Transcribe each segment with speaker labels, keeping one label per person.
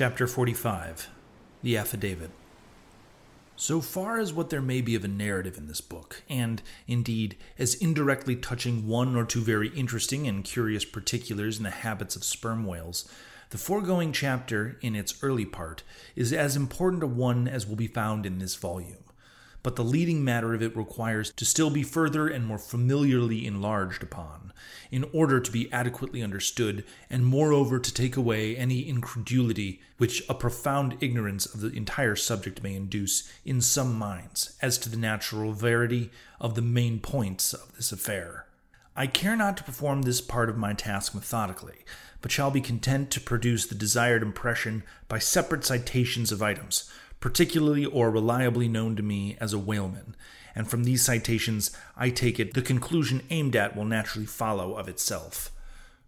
Speaker 1: Chapter 45 The Affidavit. So far as what there may be of a narrative in this book, and, indeed, as indirectly touching one or two very interesting and curious particulars in the habits of sperm whales, the foregoing chapter, in its early part, is as important a one as will be found in this volume but the leading matter of it requires to still be further and more familiarly enlarged upon, in order to be adequately understood, and moreover to take away any incredulity which a profound ignorance of the entire subject may induce in some minds as to the natural verity of the main points of this affair. I care not to perform this part of my task methodically, but shall be content to produce the desired impression by separate citations of items, particularly or reliably known to me as a whaleman, and from these citations I take it the conclusion aimed at will naturally follow of itself.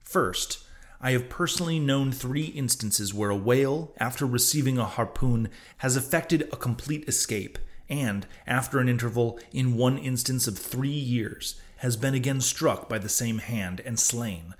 Speaker 1: First, I have personally known three instances where a whale, after receiving a harpoon, has effected a complete escape, and, after an interval, in one instance of three years, has been again struck by the same hand and slain,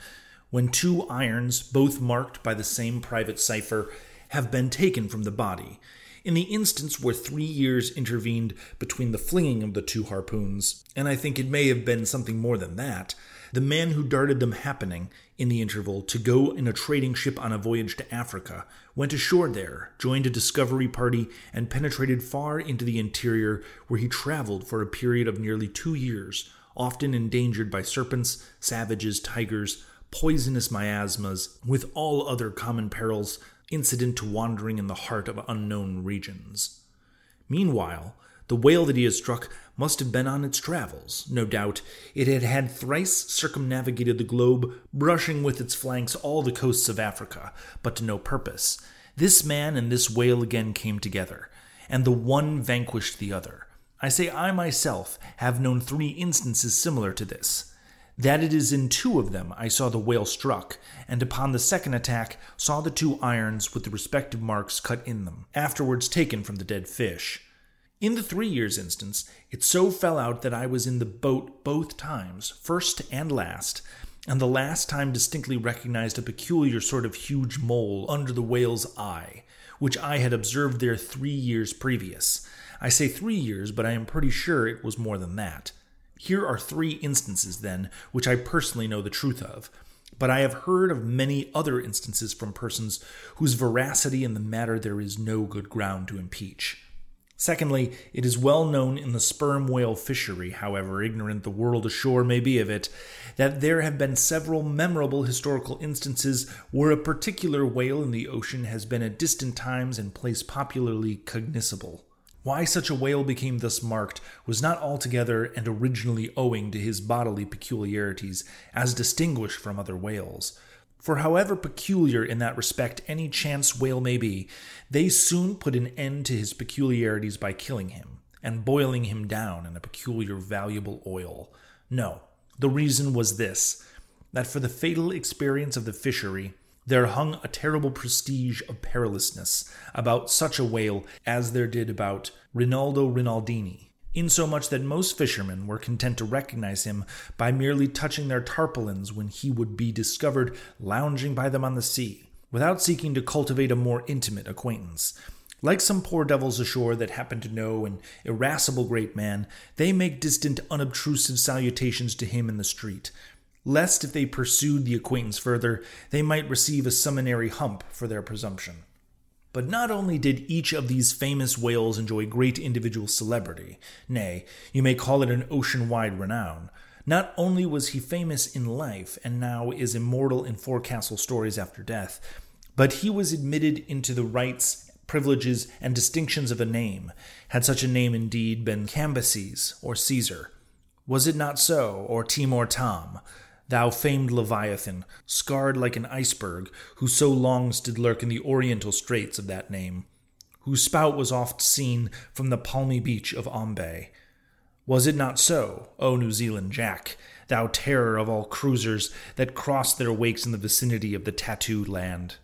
Speaker 1: when two irons, both marked by the same private cipher, have been taken from the body, in the instance where three years intervened between the flinging of the two harpoons, and I think it may have been something more than that, the man who darted them happening, in the interval, to go in a trading ship on a voyage to Africa, went ashore there, joined a discovery party, and penetrated far into the interior, where he traveled for a period of nearly two years, often endangered by serpents, savages, tigers, poisonous miasmas, with all other common perils incident to wandering in the heart of unknown regions. Meanwhile, the whale that he had struck must have been on its travels. No doubt it had had thrice circumnavigated the globe, brushing with its flanks all the coasts of Africa, but to no purpose. This man and this whale again came together, and the one vanquished the other. I say I myself have known three instances similar to this that it is in two of them I saw the whale struck, and upon the second attack saw the two irons with the respective marks cut in them, afterwards taken from the dead fish. In the three years instance, it so fell out that I was in the boat both times, first and last, and the last time distinctly recognized a peculiar sort of huge mole under the whale's eye, which I had observed there three years previous. I say three years, but I am pretty sure it was more than that. Here are three instances, then, which I personally know the truth of, but I have heard of many other instances from persons whose veracity in the matter there is no good ground to impeach. Secondly, it is well known in the sperm whale fishery, however ignorant the world ashore may be of it, that there have been several memorable historical instances where a particular whale in the ocean has been at distant times and place popularly cognizable. Why such a whale became thus marked was not altogether and originally owing to his bodily peculiarities, as distinguished from other whales. For however peculiar in that respect any chance whale may be, they soon put an end to his peculiarities by killing him, and boiling him down in a peculiar valuable oil. No, the reason was this that for the fatal experience of the fishery, there hung a terrible prestige of perilousness about such a whale as there did about Rinaldo Rinaldini, insomuch that most fishermen were content to recognize him by merely touching their tarpaulins when he would be discovered lounging by them on the sea, without seeking to cultivate a more intimate acquaintance. Like some poor devils ashore that happen to know an irascible great man, they make distant, unobtrusive salutations to him in the street, lest if they pursued the acquaintance further, they might receive a summary hump for their presumption. But not only did each of these famous whales enjoy great individual celebrity, nay, you may call it an ocean wide renown, not only was he famous in life and now is immortal in forecastle stories after death, but he was admitted into the rights, privileges, and distinctions of a name, had such a name indeed been Cambyses or Caesar. Was it not so, or Timor Tom? Thou famed Leviathan, scarred like an iceberg, who so long did lurk in the oriental straits of that name, whose spout was oft seen from the palmy beach of Ombay. Was it not so, O New Zealand Jack, thou terror of all cruisers that cross their wakes in the vicinity of the tattooed land?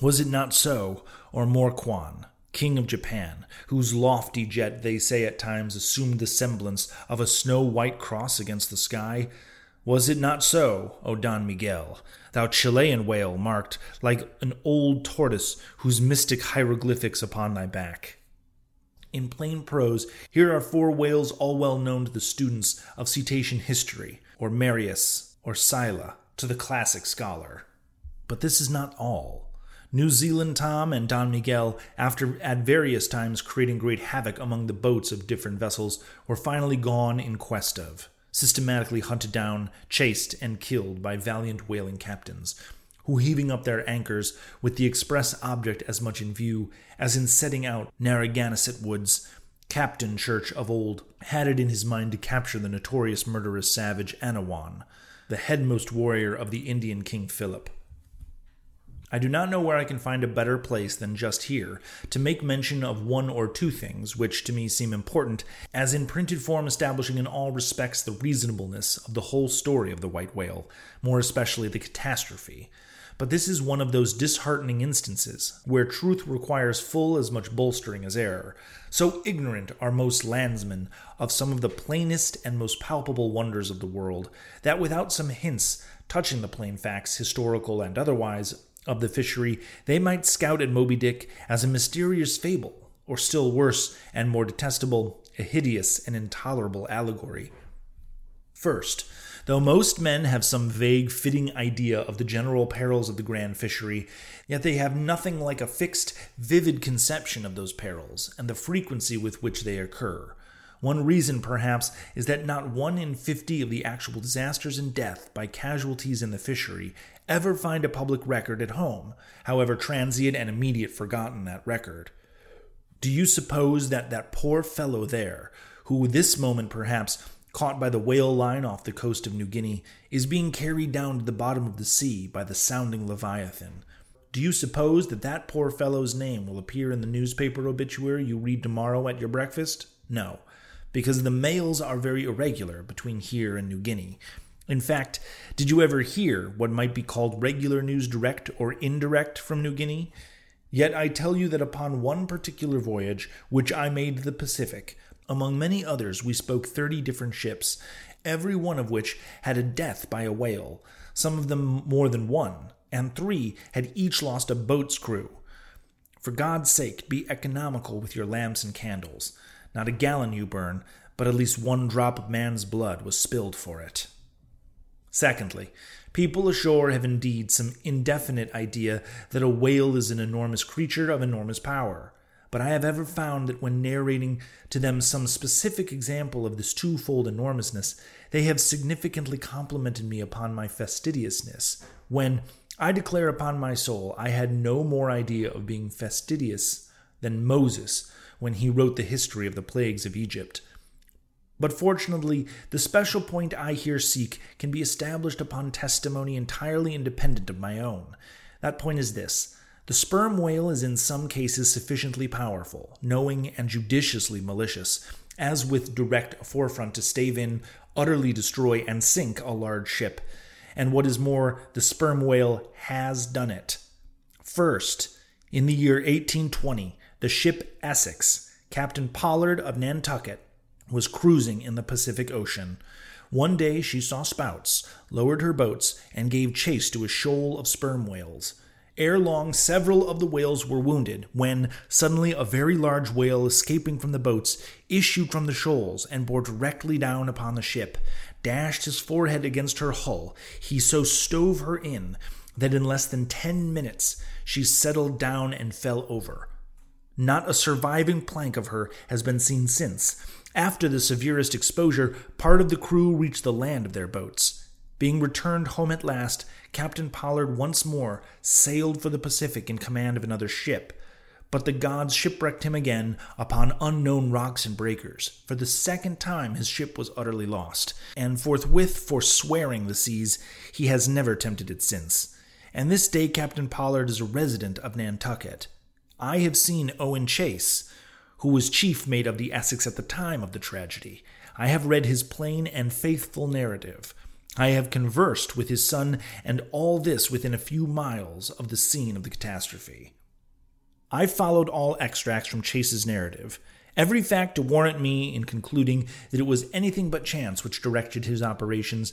Speaker 1: Was it not so, or Morquan, king of Japan, whose lofty jet they say at times assumed the semblance of a snow white cross against the sky, Was it not so, O Don Miguel, thou Chilean whale marked like an old tortoise whose mystic hieroglyphics upon thy back? In plain prose, here are four whales all well known to the students of cetacean history, or Marius, or Sylla, to the classic scholar. But this is not all. New Zealand Tom and Don Miguel, after at various times creating great havoc among the boats of different vessels, were finally gone in quest of, systematically hunted down, chased, and killed by valiant whaling captains, who, heaving up their anchors with the express object as much in view as in setting out Narragansett woods, Captain Church of old had it in his mind to capture the notorious murderous savage Annawon, the headmost warrior of the Indian King Philip. I do not know where I can find a better place than just here to make mention of one or two things which to me seem important, as in printed form establishing in all respects the reasonableness of the whole story of the white whale, more especially the catastrophe. But this is one of those disheartening instances where truth requires full as much bolstering as error. So ignorant are most landsmen of some of the plainest and most palpable wonders of the world, that without some hints touching the plain facts, historical and otherwise, of the fishery, they might scout at Moby Dick as a mysterious fable, or still worse and more detestable, a hideous and intolerable allegory. First, though most men have some vague, fitting idea of the general perils of the grand fishery, yet they have nothing like a fixed, vivid conception of those perils and the frequency with which they occur. One reason, perhaps, is that not one in fifty of the actual disasters and death by casualties in the fishery ever find a public record at home, however transient and immediate forgotten that record. Do you suppose that that poor fellow there, who this moment perhaps caught by the whale line off the coast of New Guinea, is being carried down to the bottom of the sea by the sounding Leviathan? Do you suppose that that poor fellow's name will appear in the newspaper obituary you read tomorrow at your breakfast? No, because the mails are very irregular between here and New Guinea, in fact, did you ever hear what might be called regular news direct or indirect from New Guinea? Yet I tell you that upon one particular voyage, which I made the Pacific, among many others we spoke thirty different ships, every one of which had a death by a whale, some of them more than one, and three had each lost a boat's crew. For God's sake, be economical with your lamps and candles. Not a gallon you burn, but at least one drop of man's blood was spilled for it. Secondly, people ashore have indeed some indefinite idea that a whale is an enormous creature of enormous power. But I have ever found that when narrating to them some specific example of this twofold enormousness, they have significantly complimented me upon my fastidiousness, when, I declare upon my soul, I had no more idea of being fastidious than Moses when he wrote the history of the plagues of Egypt. But fortunately, the special point I here seek can be established upon testimony entirely independent of my own. That point is this the sperm whale is in some cases sufficiently powerful, knowing, and judiciously malicious, as with direct forefront to stave in, utterly destroy, and sink a large ship. And what is more, the sperm whale has done it. First, in the year 1820, the ship Essex, Captain Pollard of Nantucket, was cruising in the Pacific Ocean. One day she saw spouts, lowered her boats, and gave chase to a shoal of sperm whales. Ere long, several of the whales were wounded, when suddenly a very large whale escaping from the boats issued from the shoals and bore directly down upon the ship. Dashed his forehead against her hull, he so stove her in that in less than ten minutes she settled down and fell over. Not a surviving plank of her has been seen since, after the severest exposure, part of the crew reached the land of their boats. Being returned home at last, Captain Pollard once more sailed for the Pacific in command of another ship. But the gods shipwrecked him again upon unknown rocks and breakers. For the second time, his ship was utterly lost, and forthwith forswearing the seas, he has never tempted it since. And this day, Captain Pollard is a resident of Nantucket. I have seen Owen Chace, who was chief mate of the Essex at the time of the tragedy. I have read his plain and faithful narrative. I have conversed with his son, and all this within a few miles of the scene of the catastrophe. I followed all extracts from Chace's narrative, Every fact to warrant me in concluding that it was anything but chance which directed his operations.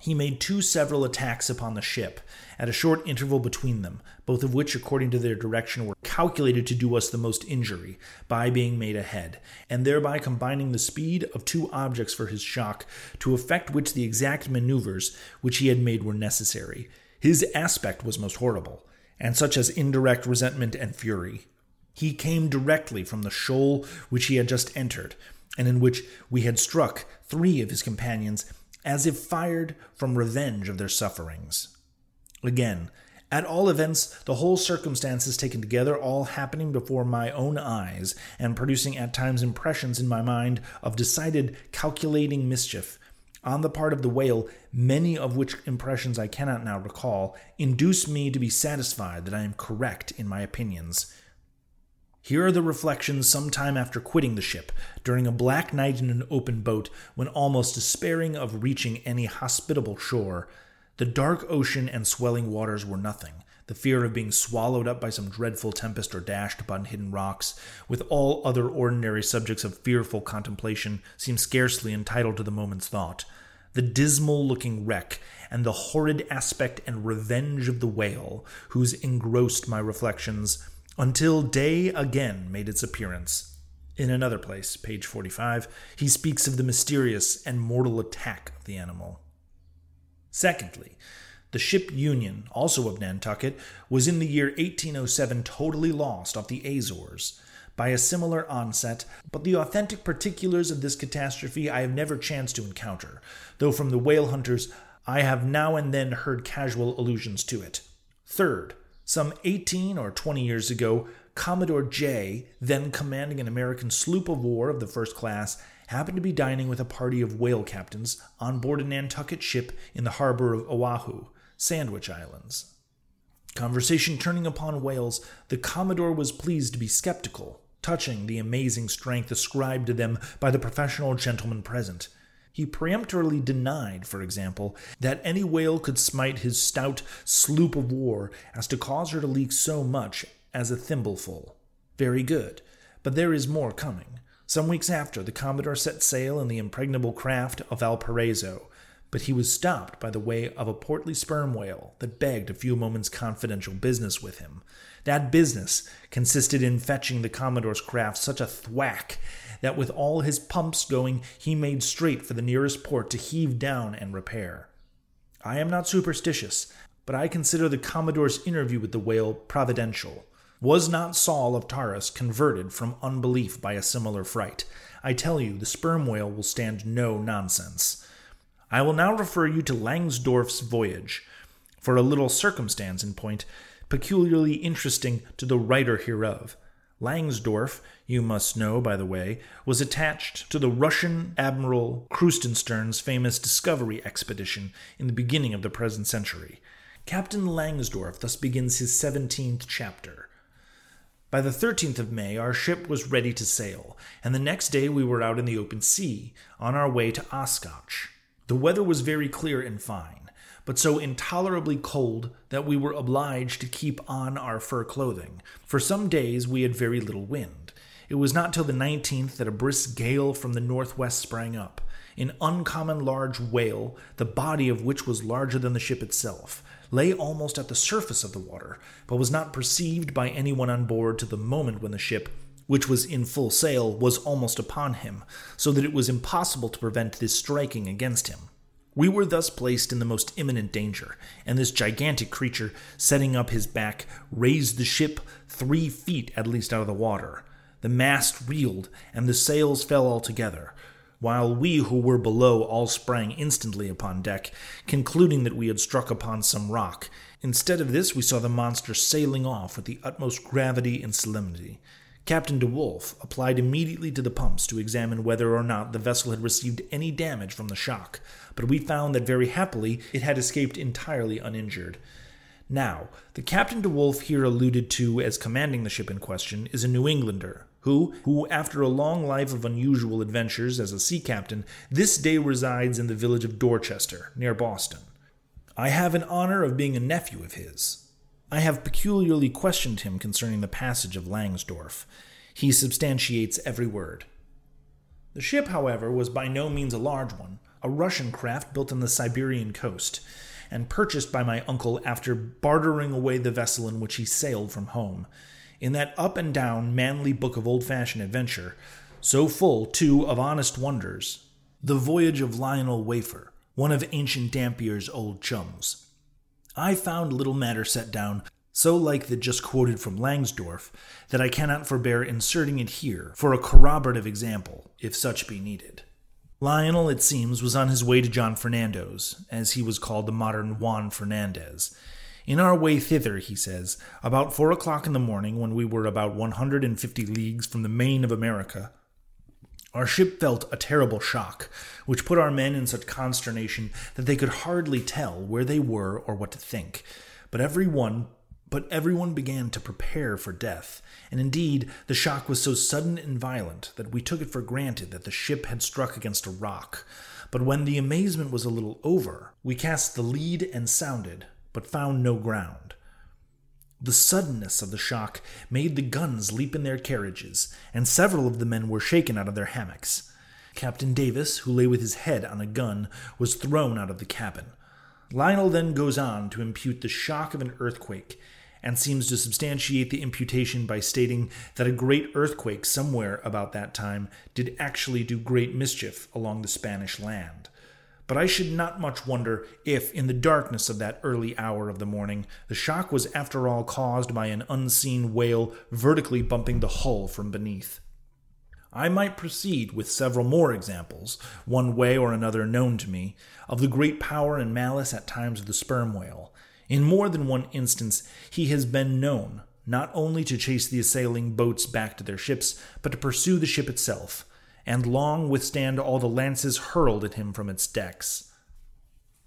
Speaker 1: He made two several attacks upon the ship, at a short interval between them, both of which, according to their direction, were calculated to do us the most injury, by being made ahead, and thereby combining the speed of two objects for his shock, to effect which the exact maneuvers which he had made were necessary. His aspect was most horrible, and such as indirect resentment and fury. He came directly from the shoal which he had just entered, and in which we had struck three of his companions, as if fired from revenge of their sufferings. Again, at all events, the whole circumstances taken together, all happening before my own eyes, and producing at times impressions in my mind of decided calculating mischief, on the part of the whale, many of which impressions I cannot now recall, induce me to be satisfied that I am correct in my opinions, here are the reflections some time after quitting the ship, during a black night in an open boat, when almost despairing of reaching any hospitable shore. The dark ocean and swelling waters were nothing. The fear of being swallowed up by some dreadful tempest or dashed upon hidden rocks, with all other ordinary subjects of fearful contemplation, seemed scarcely entitled to the moment's thought. The dismal looking wreck, and the horrid aspect and revenge of the whale, whose engrossed my reflections, until day again made its appearance. In another place, page 45, he speaks of the mysterious and mortal attack of the animal. Secondly, the ship Union, also of Nantucket, was in the year 1807 totally lost off the Azores by a similar onset, but the authentic particulars of this catastrophe I have never chanced to encounter, though from the whale hunters I have now and then heard casual allusions to it. Third, some 18 or 20 years ago, Commodore J, then commanding an American sloop of war of the first class, happened to be dining with a party of whale captains on board a Nantucket ship in the harbor of Oahu, Sandwich Islands. Conversation turning upon whales, the Commodore was pleased to be skeptical, touching the amazing strength ascribed to them by the professional gentlemen present, he peremptorily denied, for example, that any whale could smite his stout sloop of war as to cause her to leak so much as a thimbleful. Very good, but there is more coming. Some weeks after, the Commodore set sail in the impregnable craft of Valparaiso, but he was stopped by the way of a portly sperm whale that begged a few moments' confidential business with him. That business consisted in fetching the Commodore's craft such a thwack that with all his pumps going, he made straight for the nearest port to heave down and repair. I am not superstitious, but I consider the Commodore's interview with the whale providential. Was not Saul of Tarsus converted from unbelief by a similar fright? I tell you, the sperm whale will stand no nonsense. I will now refer you to Langsdorff's voyage, for a little circumstance in point peculiarly interesting to the writer hereof. Langsdorff, you must know, by the way, was attached to the Russian Admiral Krusenstern's famous discovery expedition in the beginning of the present century. Captain Langsdorff thus begins his 17th chapter. By the 13th of May, our ship was ready to sail, and the next day we were out in the open sea, on our way to Ochotsh. The weather was very clear and fine but so intolerably cold that we were obliged to keep on our fur clothing. For some days we had very little wind. It was not till the 19th that a brisk gale from the northwest sprang up. An uncommon large whale, the body of which was larger than the ship itself, lay almost at the surface of the water, but was not perceived by anyone on board till the moment when the ship, which was in full sail, was almost upon him, so that it was impossible to prevent this striking against him. We were thus placed in the most imminent danger, and this gigantic creature, setting up his back, raised the ship three feet at least out of the water. The mast reeled, and the sails fell altogether, while we who were below all sprang instantly upon deck, concluding that we had struck upon some rock. Instead of this, we saw the monster sailing off with the utmost gravity and solemnity. Captain D'Wolf applied immediately to the pumps to examine whether or not the vessel had received any damage from the shock, but we found that very happily it had escaped entirely uninjured. Now, the Captain D'Wolf here alluded to as commanding the ship in question is a New Englander, who, who after a long life of unusual adventures as a sea captain, this day resides in the village of Dorchester, near Boston. I have an honor of being a nephew of his. I have peculiarly questioned him concerning the passage of Langsdorff. He substantiates every word. The ship, however, was by no means a large one, a Russian craft built on the Siberian coast, and purchased by my uncle after bartering away the vessel in which he sailed from home. In that up and down, manly book of old fashioned adventure, so full, too, of honest wonders, The Voyage of Lionel Wafer, one of Ancient Dampier's old chums. I found little matter set down so like the just quoted from Langsdorff that I cannot forbear inserting it here for a corroborative example, if such be needed. Lionel, it seems, was on his way to John Fernando's, as he was called the modern Juan Fernandez. In our way thither, he says, about four o'clock in the morning, when we were about 150 leagues from the main of America, our ship felt a terrible shock, which put our men in such consternation that they could hardly tell where they were or what to think. But every one but everyone began to prepare for death, and indeed the shock was so sudden and violent that we took it for granted that the ship had struck against a rock. But when the amazement was a little over, we cast the lead and sounded, but found no ground. The suddenness of the shock made the guns leap in their carriages, and several of the men were shaken out of their hammocks. Captain Davis, who lay with his head on a gun, was thrown out of the cabin. Lionel then goes on to impute the shock of an earthquake and seems to substantiate the imputation by stating that a great earthquake somewhere about that time did actually do great mischief along the Spanish land. But I should not much wonder if, in the darkness of that early hour of the morning, the shock was after all caused by an unseen whale vertically bumping the hull from beneath. I might proceed with several more examples, one way or another known to me, of the great power and malice at times of the sperm whale, in more than one instance, he has been known not only to chase the assailing boats back to their ships, but to pursue the ship itself, and long withstand all the lances hurled at him from its decks.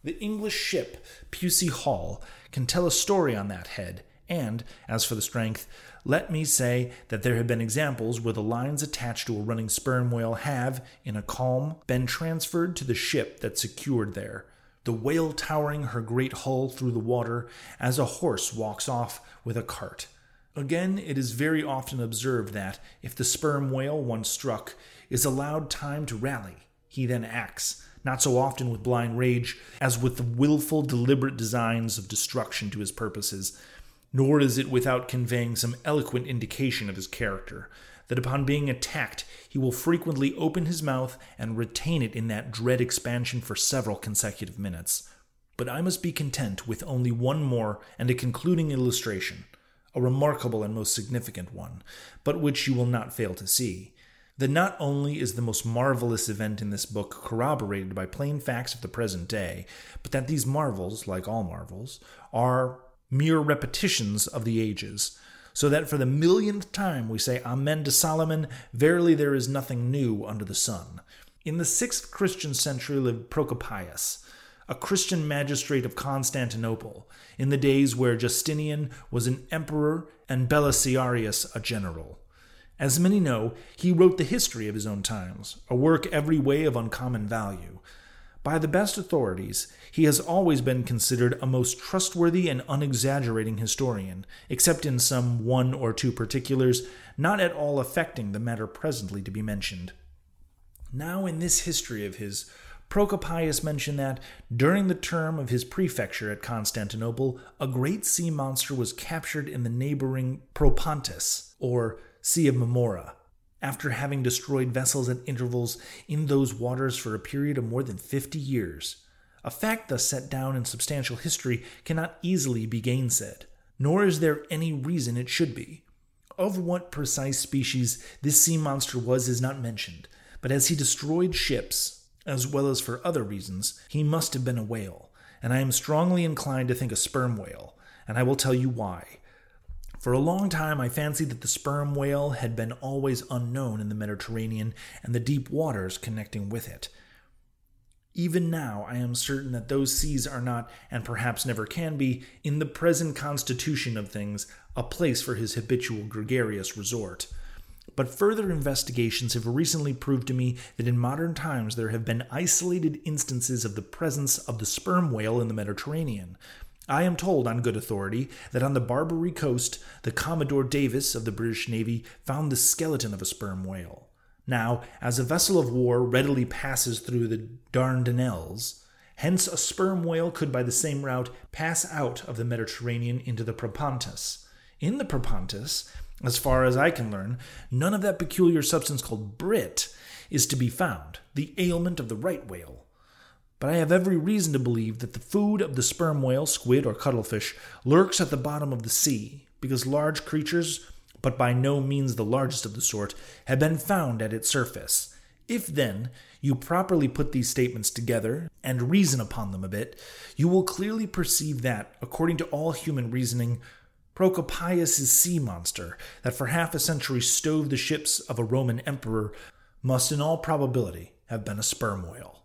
Speaker 1: The English ship, Pusey Hall, can tell a story on that head, and, as for the strength, let me say that there have been examples where the lines attached to a running sperm whale have, in a calm, been transferred to the ship that secured there, the whale towering her great hull through the water as a horse walks off with a cart. Again, it is very often observed that, if the sperm whale once struck is allowed time to rally, he then acts, not so often with blind rage as with the wilful, deliberate designs of destruction to his purposes, nor is it without conveying some eloquent indication of his character, that upon being attacked, he will frequently open his mouth and retain it in that dread expansion for several consecutive minutes. But I must be content with only one more and a concluding illustration, a remarkable and most significant one, but which you will not fail to see. That not only is the most marvelous event in this book corroborated by plain facts of the present day, but that these marvels, like all marvels, are mere repetitions of the ages, so that for the millionth time we say Amen to Solomon, verily there is nothing new under the sun. In the sixth Christian century lived Procopius, a Christian magistrate of Constantinople, in the days where Justinian was an emperor and Belisarius a general. As many know, he wrote the history of his own times, a work every way of uncommon value. By the best authorities, he has always been considered a most trustworthy and unexaggerating historian, except in some one or two particulars not at all affecting the matter presently to be mentioned. Now, in this history of his, Procopius mentioned that, during the term of his prefecture at Constantinople, a great sea monster was captured in the neighboring Propontis, or Sea of Marmora after having destroyed vessels at intervals in those waters for a period of more than 50 years. A fact thus set down in substantial history cannot easily be gainsaid, nor is there any reason it should be. Of what precise species this sea monster was is not mentioned, but as he destroyed ships, as well as for other reasons, he must have been a whale, and I am strongly inclined to think a sperm whale, and I will tell you why. For a long time, I fancied that the sperm whale had been always unknown in the Mediterranean and the deep waters connecting with it. Even now, I am certain that those seas are not, and perhaps never can be, in the present constitution of things, a place for his habitual gregarious resort. But further investigations have recently proved to me that in modern times there have been isolated instances of the presence of the sperm whale in the Mediterranean, I am told on good authority that on the Barbary coast, the Commodore Davis of the British Navy found the skeleton of a sperm whale. Now, as a vessel of war readily passes through the Dardanelles, hence a sperm whale could by the same route pass out of the Mediterranean into the Propontis. In the Propontis, as far as I can learn, none of that peculiar substance called brit is to be found, the ailment of the right whale but I have every reason to believe that the food of the sperm whale, squid, or cuttlefish lurks at the bottom of the sea, because large creatures, but by no means the largest of the sort, have been found at its surface. If, then, you properly put these statements together and reason upon them a bit, you will clearly perceive that, according to all human reasoning, Procopius's sea monster, that for half a century stove the ships of a Roman emperor, must in all probability have been a sperm whale.